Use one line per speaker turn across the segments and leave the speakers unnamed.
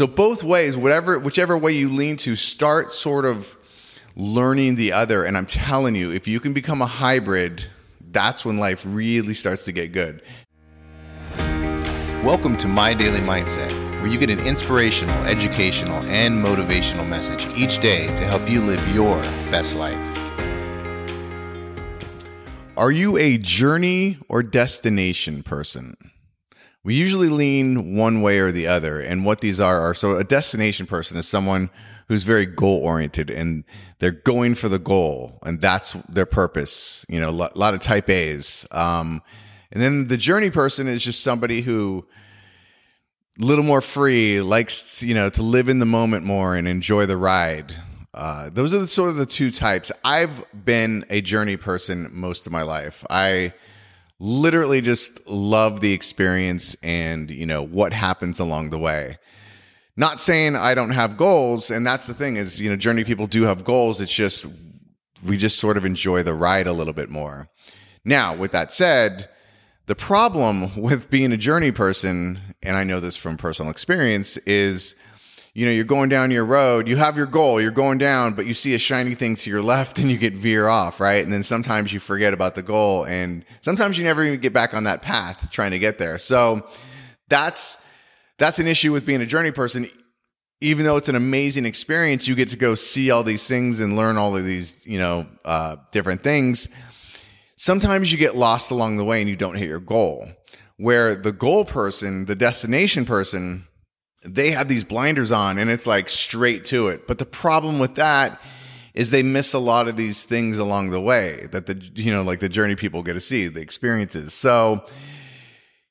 So both ways, whatever whichever way you lean to, start sort of learning the other. And I'm telling you, if you can become a hybrid, that's when life really starts to get good.
Welcome to My Daily Mindset, where you get an inspirational, educational, and motivational message each day to help you live your best life.
Are you a journey or destination person? We usually lean one way or the other. And what these are are so a destination person is someone who's very goal oriented and they're going for the goal and that's their purpose. You know, a lot of type A's. Um, and then the journey person is just somebody who a little more free, likes, you know, to live in the moment more and enjoy the ride. Uh, those are the, sort of the two types. I've been a journey person most of my life. I literally just love the experience and you know what happens along the way. Not saying I don't have goals, and that's the thing is you know journey people do have goals. It's just we just sort of enjoy the ride a little bit more. Now, with that said, the problem with being a journey person, and I know this from personal experience, is you know, you're going down your road, you have your goal, you're going down, but you see a shiny thing to your left and you get veer off, right? And then sometimes you forget about the goal and sometimes you never even get back on that path trying to get there. So that's that's an issue with being a journey person. Even though it's an amazing experience, you get to go see all these things and learn all of these, you know, uh, different things. Sometimes you get lost along the way and you don't hit your goal. Where the goal person, the destination person, they have these blinders on and it's like straight to it. But the problem with that is they miss a lot of these things along the way that the you know like the journey people get to see the experiences. So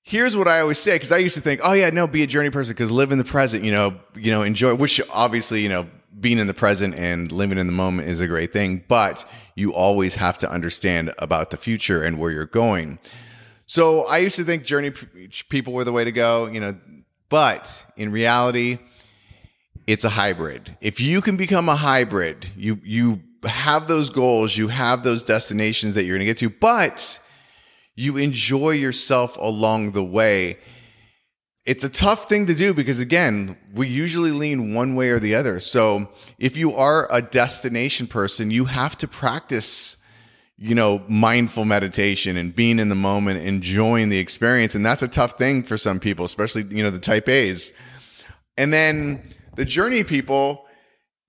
here's what I always say because I used to think, oh yeah, no, be a journey person because live in the present. You know, you know, enjoy. Which obviously you know being in the present and living in the moment is a great thing, but you always have to understand about the future and where you're going. So I used to think journey people were the way to go. You know, but in reality, it's a hybrid. If you can become a hybrid, you you have those goals, you have those destinations that you're going to get to, but you enjoy yourself along the way. It's a tough thing to do because again, we usually lean one way or the other. So, if you are a destination person, you have to practice you know, mindful meditation and being in the moment, enjoying the experience. And that's a tough thing for some people, especially, you know, the type A's. And then the journey people,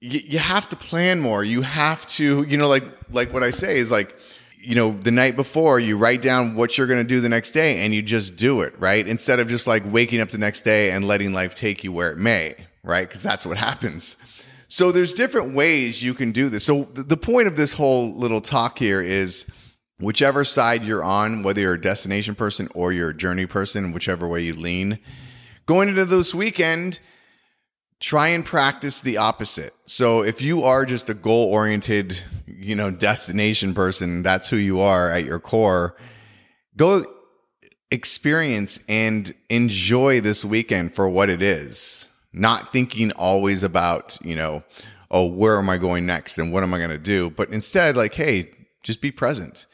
y- you have to plan more. You have to, you know, like, like what I say is like, you know, the night before you write down what you're going to do the next day and you just do it, right? Instead of just like waking up the next day and letting life take you where it may, right? Because that's what happens. So there's different ways you can do this. So the point of this whole little talk here is whichever side you're on, whether you're a destination person or you're a journey person, whichever way you lean, going into this weekend, try and practice the opposite. So if you are just a goal oriented, you know, destination person, that's who you are at your core, go experience and enjoy this weekend for what it is not thinking always about, you know, oh, where am I going next and what am I going to do? But instead, like, hey, just be present.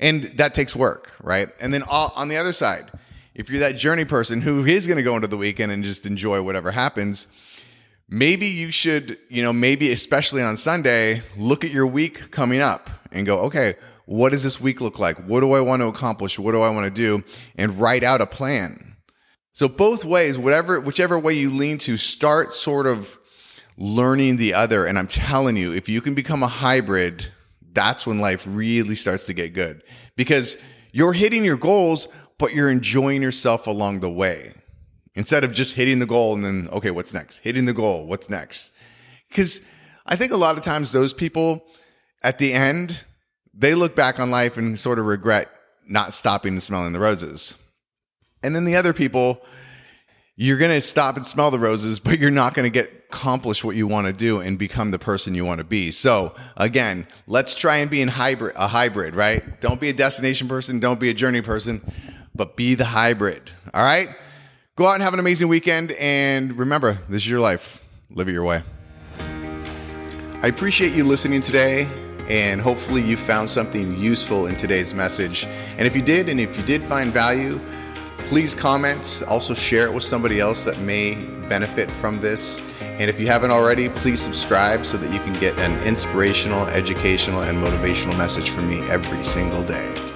And that takes work, right? And then all, on the other side, if you're that journey person who is going to go into the weekend and just enjoy whatever happens, maybe you should, you know, maybe especially on Sunday, look at your week coming up and go, okay, what does this week look like? What do I want to accomplish? What do I want to do? And write out a plan so both ways, whatever, whichever way you lean to, start sort of learning the other. And I'm telling you, if you can become a hybrid, that's when life really starts to get good because you're hitting your goals, but you're enjoying yourself along the way instead of just hitting the goal and then, okay, what's next? Hitting the goal. What's next? Because I think a lot of times those people at the end, they look back on life and sort of regret not stopping and smelling the roses. And then the other people, you're going to stop and smell the roses, but you're not going to get accomplish what you want to do and become the person you want to be. So again, let's try and be in hybrid, a hybrid, right? Don't be a destination person. Don't be a journey person, but be the hybrid. All right. Go out and have an amazing weekend. And remember, this is your life. Live it your way. I appreciate you listening today and hopefully you found something useful in today's message. And if you did, and if you did find value, Please comment. Also, share it with somebody else that may benefit from this. And if you haven't already, please subscribe so that you can get an inspirational, educational, and motivational message from me every single day.